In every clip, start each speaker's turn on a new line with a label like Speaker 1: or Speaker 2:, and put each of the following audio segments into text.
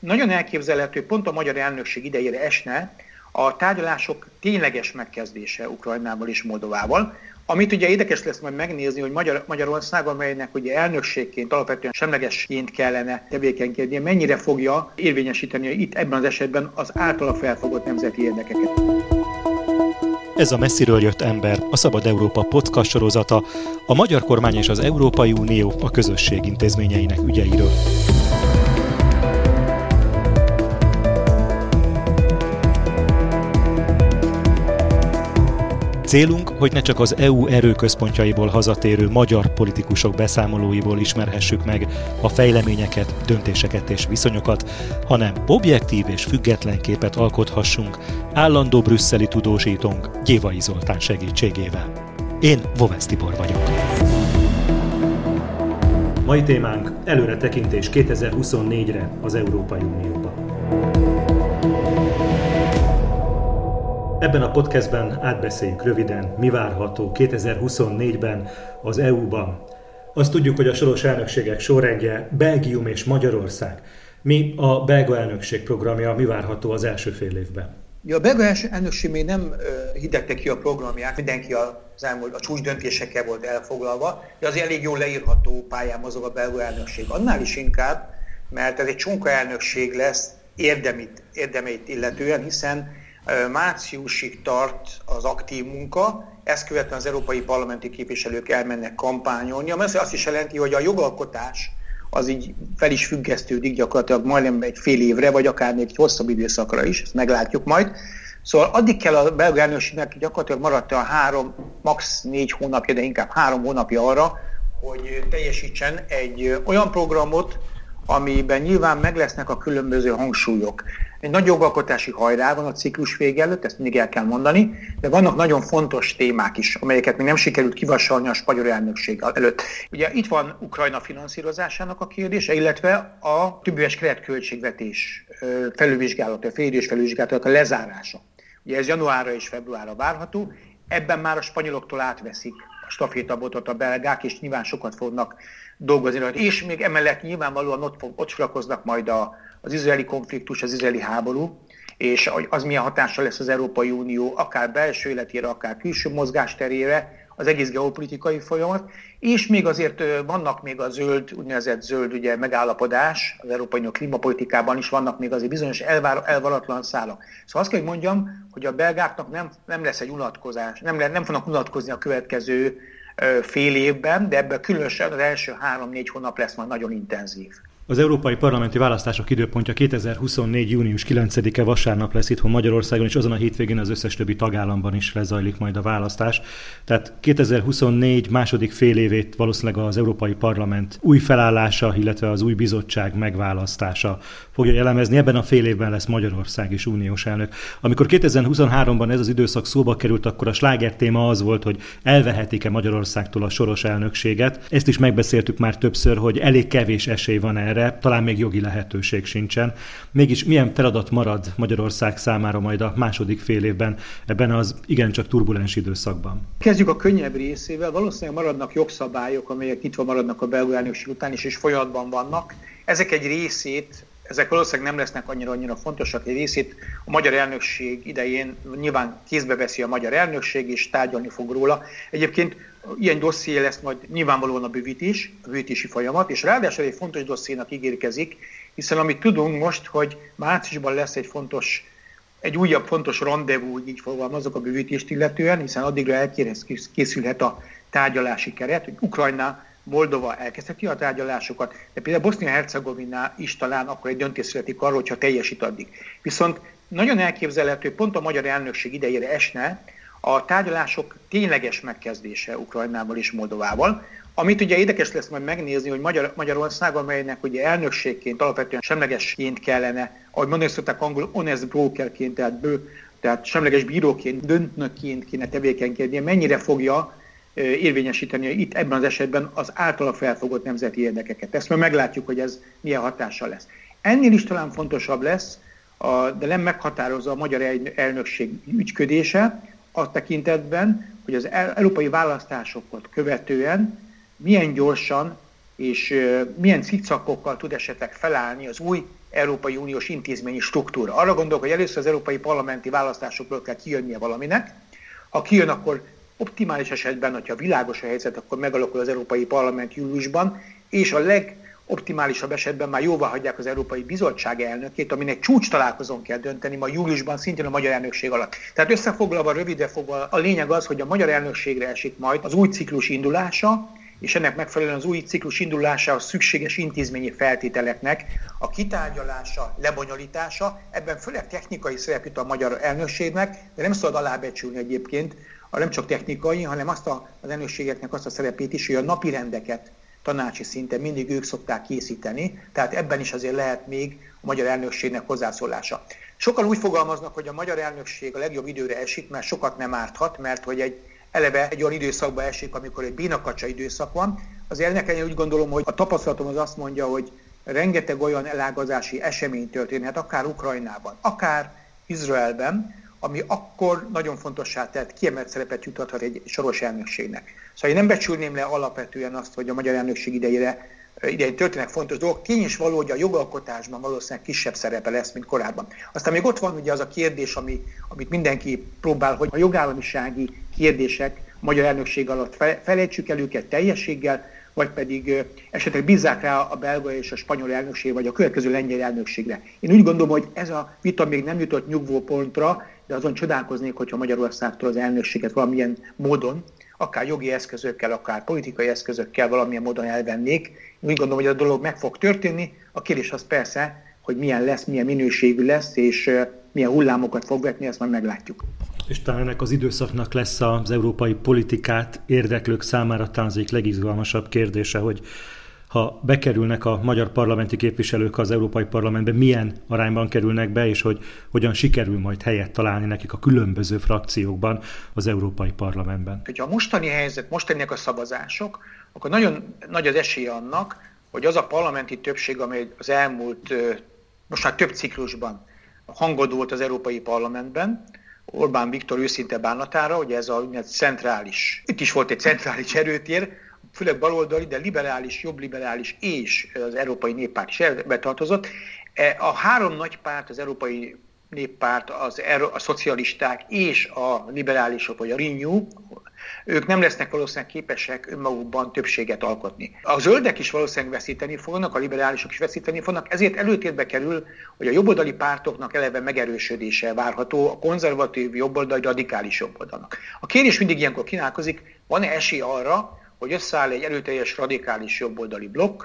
Speaker 1: nagyon elképzelhető, pont a magyar elnökség idejére esne a tárgyalások tényleges megkezdése Ukrajnával és Moldovával, amit ugye érdekes lesz majd megnézni, hogy Magyar, Magyarország, amelynek ugye elnökségként alapvetően semlegesként kellene tevékenykednie, mennyire fogja érvényesíteni itt ebben az esetben az általa felfogott nemzeti érdekeket.
Speaker 2: Ez a messziről jött ember, a Szabad Európa podcast sorozata, a magyar kormány és az Európai Unió a közösség intézményeinek ügyeiről. Célunk, hogy ne csak az EU erőközpontjaiból hazatérő magyar politikusok beszámolóiból ismerhessük meg a fejleményeket, döntéseket és viszonyokat, hanem objektív és független képet alkothassunk állandó brüsszeli tudósítónk Gyévai Zoltán segítségével. Én Vovesz Tibor vagyok. Mai témánk előre tekintés 2024-re az Európai Unióban. Ebben a podcastben átbeszéljük röviden, mi várható 2024-ben az EU-ban. Azt tudjuk, hogy a soros elnökségek sorrendje Belgium és Magyarország. Mi a belga elnökség programja, mi várható az első fél évben?
Speaker 1: Ja, a belga elnökség még nem hidegte ki a programját, mindenki az elmúlt, a csúcs döntésekkel volt elfoglalva, de az elég jól leírható pályán mozog a belga elnökség. Annál is inkább, mert ez egy csonka elnökség lesz érdemit, érdemeit illetően, hiszen Márciusig tart az aktív munka, ezt követően az európai parlamenti képviselők elmennek kampányolni, ami azt is jelenti, hogy a jogalkotás az így fel is függesztődik gyakorlatilag majdnem egy fél évre, vagy akár még egy hosszabb időszakra is, ezt meglátjuk majd. Szóval addig kell a belga elnökségnek gyakorlatilag maradt a három, max. négy hónapja, de inkább három hónapja arra, hogy teljesítsen egy olyan programot, amiben nyilván meg lesznek a különböző hangsúlyok. Egy nagy jogalkotási hajrá van a ciklus vége előtt, ezt mindig el kell mondani, de vannak nagyon fontos témák is, amelyeket még nem sikerült kivasalni a spanyol elnökség előtt. Ugye itt van Ukrajna finanszírozásának a kérdése, illetve a többéves keretköltségvetés felülvizsgálata, félidős felülvizsgálatának a lezárása. Ugye ez januárra és februárra várható, ebben már a spanyoloktól átveszik a stafétabotot a belgák, és nyilván sokat fognak dolgozni És még emellett nyilvánvalóan ott, ott sorakoznak majd a, az izraeli konfliktus, az izraeli háború, és az milyen hatással lesz az Európai Unió akár belső életére, akár külső mozgásterére, az egész geopolitikai folyamat, és még azért vannak még a zöld, úgynevezett zöld ugye, megállapodás, az Európai Unió klímapolitikában is vannak még azért bizonyos elvár, elvaratlan szálak. Szóval azt kell, hogy mondjam, hogy a belgáknak nem, nem lesz egy unatkozás, nem, nem fognak unatkozni a következő fél évben, de ebben különösen az első három-négy hónap lesz majd nagyon intenzív.
Speaker 2: Az európai parlamenti választások időpontja 2024. június 9-e vasárnap lesz itthon Magyarországon, és azon a hétvégén az összes többi tagállamban is lezajlik majd a választás. Tehát 2024 második fél évét valószínűleg az Európai Parlament új felállása, illetve az új bizottság megválasztása fogja jellemezni. Ebben a fél évben lesz Magyarország is uniós elnök. Amikor 2023-ban ez az időszak szóba került, akkor a sláger téma az volt, hogy elvehetik-e Magyarországtól a soros elnökséget. Ezt is megbeszéltük már többször, hogy elég kevés esély van erre erre, talán még jogi lehetőség sincsen. Mégis milyen feladat marad Magyarország számára majd a második fél évben ebben az igencsak turbulens időszakban?
Speaker 1: Kezdjük a könnyebb részével. Valószínűleg maradnak jogszabályok, amelyek nyitva maradnak a belga után is, és folyamatban vannak. Ezek egy részét ezek valószínűleg nem lesznek annyira annyira fontosak, egy részét a magyar elnökség idején nyilván kézbe veszi a magyar elnökség, és tárgyalni fog róla. Egyébként ilyen dosszié lesz majd nyilvánvalóan a bővítés, a bővítési folyamat, és ráadásul egy fontos dossziénak ígérkezik, hiszen amit tudunk most, hogy márciusban lesz egy fontos, egy újabb fontos rendezvú, így fogalmazok a bővítést illetően, hiszen addigra elkészülhet a tárgyalási keret, hogy Ukrajna Moldova elkezdheti a tárgyalásokat, de például Bosznia-Hercegovina is talán akkor egy döntés születik arról, hogyha teljesít addig. Viszont nagyon elképzelhető, pont a magyar elnökség idejére esne, a tárgyalások tényleges megkezdése Ukrajnával és Moldovával, amit ugye érdekes lesz majd megnézni, hogy Magyar, Magyarország, amelynek ugye elnökségként alapvetően semlegesként kellene, ahogy mondani szokták angol, honest brokerként, tehát, bő, tehát semleges bíróként, döntnökként kéne tevékenykednie, mennyire fogja érvényesíteni itt ebben az esetben az általa felfogott nemzeti érdekeket. Ezt majd meglátjuk, hogy ez milyen hatással lesz. Ennél is talán fontosabb lesz, a, de nem meghatározza a magyar elnökség ügyködése, a tekintetben, hogy az európai választásokat követően milyen gyorsan és milyen cicakokkal tud esetleg felállni az új Európai Uniós intézményi struktúra. Arra gondolok, hogy először az európai parlamenti választásokról kell kijönnie valaminek. Ha kijön, akkor optimális esetben, hogyha világos a helyzet, akkor megalakul az Európai Parlament júliusban, és a legoptimálisabb esetben már jóvá hagyják az Európai Bizottság elnökét, aminek csúcs találkozón kell dönteni ma júliusban, szintén a magyar elnökség alatt. Tehát összefoglalva, rövide fogva, a lényeg az, hogy a magyar elnökségre esik majd az új ciklus indulása, és ennek megfelelően az új ciklus indulásához szükséges intézményi feltételeknek a kitárgyalása, lebonyolítása, ebben főleg technikai szerep jut a magyar elnökségnek, de nem szabad alábecsülni egyébként, a nem csak technikai, hanem azt a, az elnökségeknek azt a szerepét is, hogy a napi rendeket tanácsi szinten mindig ők szokták készíteni, tehát ebben is azért lehet még a magyar elnökségnek hozzászólása. Sokan úgy fogalmaznak, hogy a magyar elnökség a legjobb időre esik, mert sokat nem árthat, mert hogy egy eleve egy olyan időszakba esik, amikor egy bénakacsa időszak van. Azért én úgy gondolom, hogy a tapasztalatom az azt mondja, hogy rengeteg olyan elágazási esemény történhet, akár Ukrajnában, akár Izraelben, ami akkor nagyon fontossá tett, kiemelt szerepet jutathat egy soros elnökségnek. Szóval én nem becsülném le alapvetően azt, hogy a magyar elnökség idejére idején történnek fontos dolgok. Tény is való, hogy a jogalkotásban valószínűleg kisebb szerepe lesz, mint korábban. Aztán még ott van ugye az a kérdés, ami, amit mindenki próbál, hogy a jogállamisági kérdések magyar elnökség alatt felejtsük el őket teljességgel, vagy pedig esetleg bízzák rá a belga és a spanyol elnökség, vagy a következő lengyel elnökségre. Én úgy gondolom, hogy ez a vita még nem jutott nyugvó pontra, de azon csodálkoznék, hogyha Magyarországtól az elnökséget valamilyen módon, akár jogi eszközökkel, akár politikai eszközökkel valamilyen módon elvennék. Én úgy gondolom, hogy a dolog meg fog történni. A kérdés az persze, hogy milyen lesz, milyen minőségű lesz, és milyen hullámokat fog vetni, ezt majd meglátjuk.
Speaker 2: És talán ennek az időszaknak lesz az európai politikát érdeklők számára talán az egyik legizgalmasabb kérdése, hogy ha bekerülnek a magyar parlamenti képviselők az Európai Parlamentbe, milyen arányban kerülnek be, és hogy hogyan sikerül majd helyet találni nekik a különböző frakciókban az Európai Parlamentben.
Speaker 1: Hogyha a mostani helyzet, mostaniak a szavazások, akkor nagyon nagy az esély annak, hogy az a parlamenti többség, amely az elmúlt, most már több ciklusban hangodult az Európai Parlamentben, Orbán Viktor őszinte bánatára, hogy ez a centrális, itt is volt egy centrális erőtér, főleg baloldali, de liberális, jobb liberális és az Európai Néppárt is betartozott. E, a három nagy párt, az Európai Néppárt, az, a szocialisták és a liberálisok, vagy a Renew, ők nem lesznek valószínűleg képesek önmagukban többséget alkotni. A zöldek is valószínűleg veszíteni fognak, a liberálisok is veszíteni fognak, ezért előtérbe kerül, hogy a jobboldali pártoknak eleve megerősödése várható a konzervatív jobboldali radikális jobboldalnak. A kérdés mindig ilyenkor kínálkozik, van-e esély arra, hogy összeáll egy erőteljes radikális jobboldali blokk,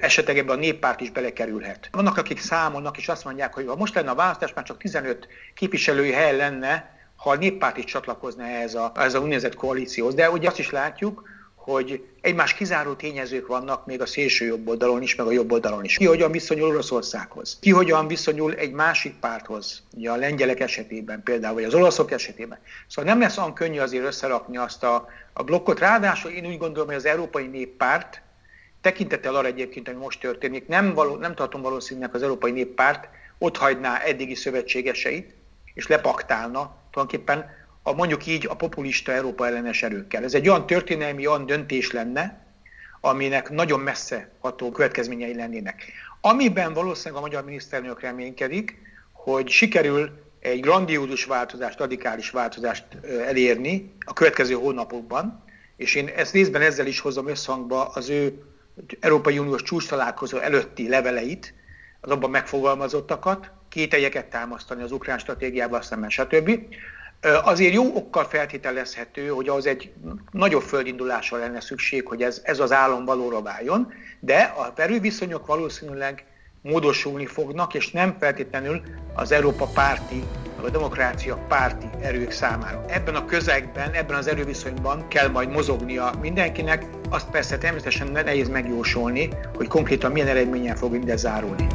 Speaker 1: esetleg ebben a néppárt is belekerülhet. Vannak, akik számolnak, és azt mondják, hogy ha most lenne a választás, már csak 15 képviselői hely lenne, ha a néppárt is csatlakozna ehhez a, ehhez a úgynevezett koalícióhoz. De ugye azt is látjuk, hogy egymás kizáró tényezők vannak még a szélső jobb oldalon is, meg a jobb oldalon is. Ki hogyan viszonyul Oroszországhoz? Ki hogyan viszonyul egy másik párthoz? Ugye a lengyelek esetében például, vagy az olaszok esetében. Szóval nem lesz olyan könnyű azért összerakni azt a, a blokkot. Ráadásul én úgy gondolom, hogy az Európai Néppárt, tekintettel arra egyébként, ami most történik, nem, való, nem tartom valószínűleg az Európai Néppárt ott hagyná eddigi szövetségeseit, és lepaktálna tulajdonképpen a, mondjuk így a populista Európa ellenes erőkkel. Ez egy olyan történelmi, olyan döntés lenne, aminek nagyon messze ható következményei lennének. Amiben valószínűleg a magyar miniszterelnök reménykedik, hogy sikerül egy grandiózus változást, radikális változást elérni a következő hónapokban, és én ezt részben ezzel is hozom összhangba az ő Európai Uniós csúcs találkozó előtti leveleit, az abban megfogalmazottakat, kételyeket támasztani az ukrán stratégiával szemben, stb. Azért jó okkal feltételezhető, hogy az egy nagyobb földindulásra lenne szükség, hogy ez, ez az állam valóra váljon, de a erőviszonyok valószínűleg módosulni fognak, és nem feltétlenül az Európa párti, vagy a demokrácia párti erők számára. Ebben a közegben, ebben az erőviszonyban kell majd mozognia mindenkinek, azt persze természetesen nehéz megjósolni, hogy konkrétan milyen eredménnyel fog mindez zárulni.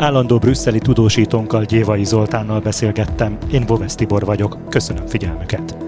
Speaker 2: Állandó brüsszeli tudósítónkkal Gyévai Zoltánnal beszélgettem. Én Boves Tibor vagyok. Köszönöm figyelmüket.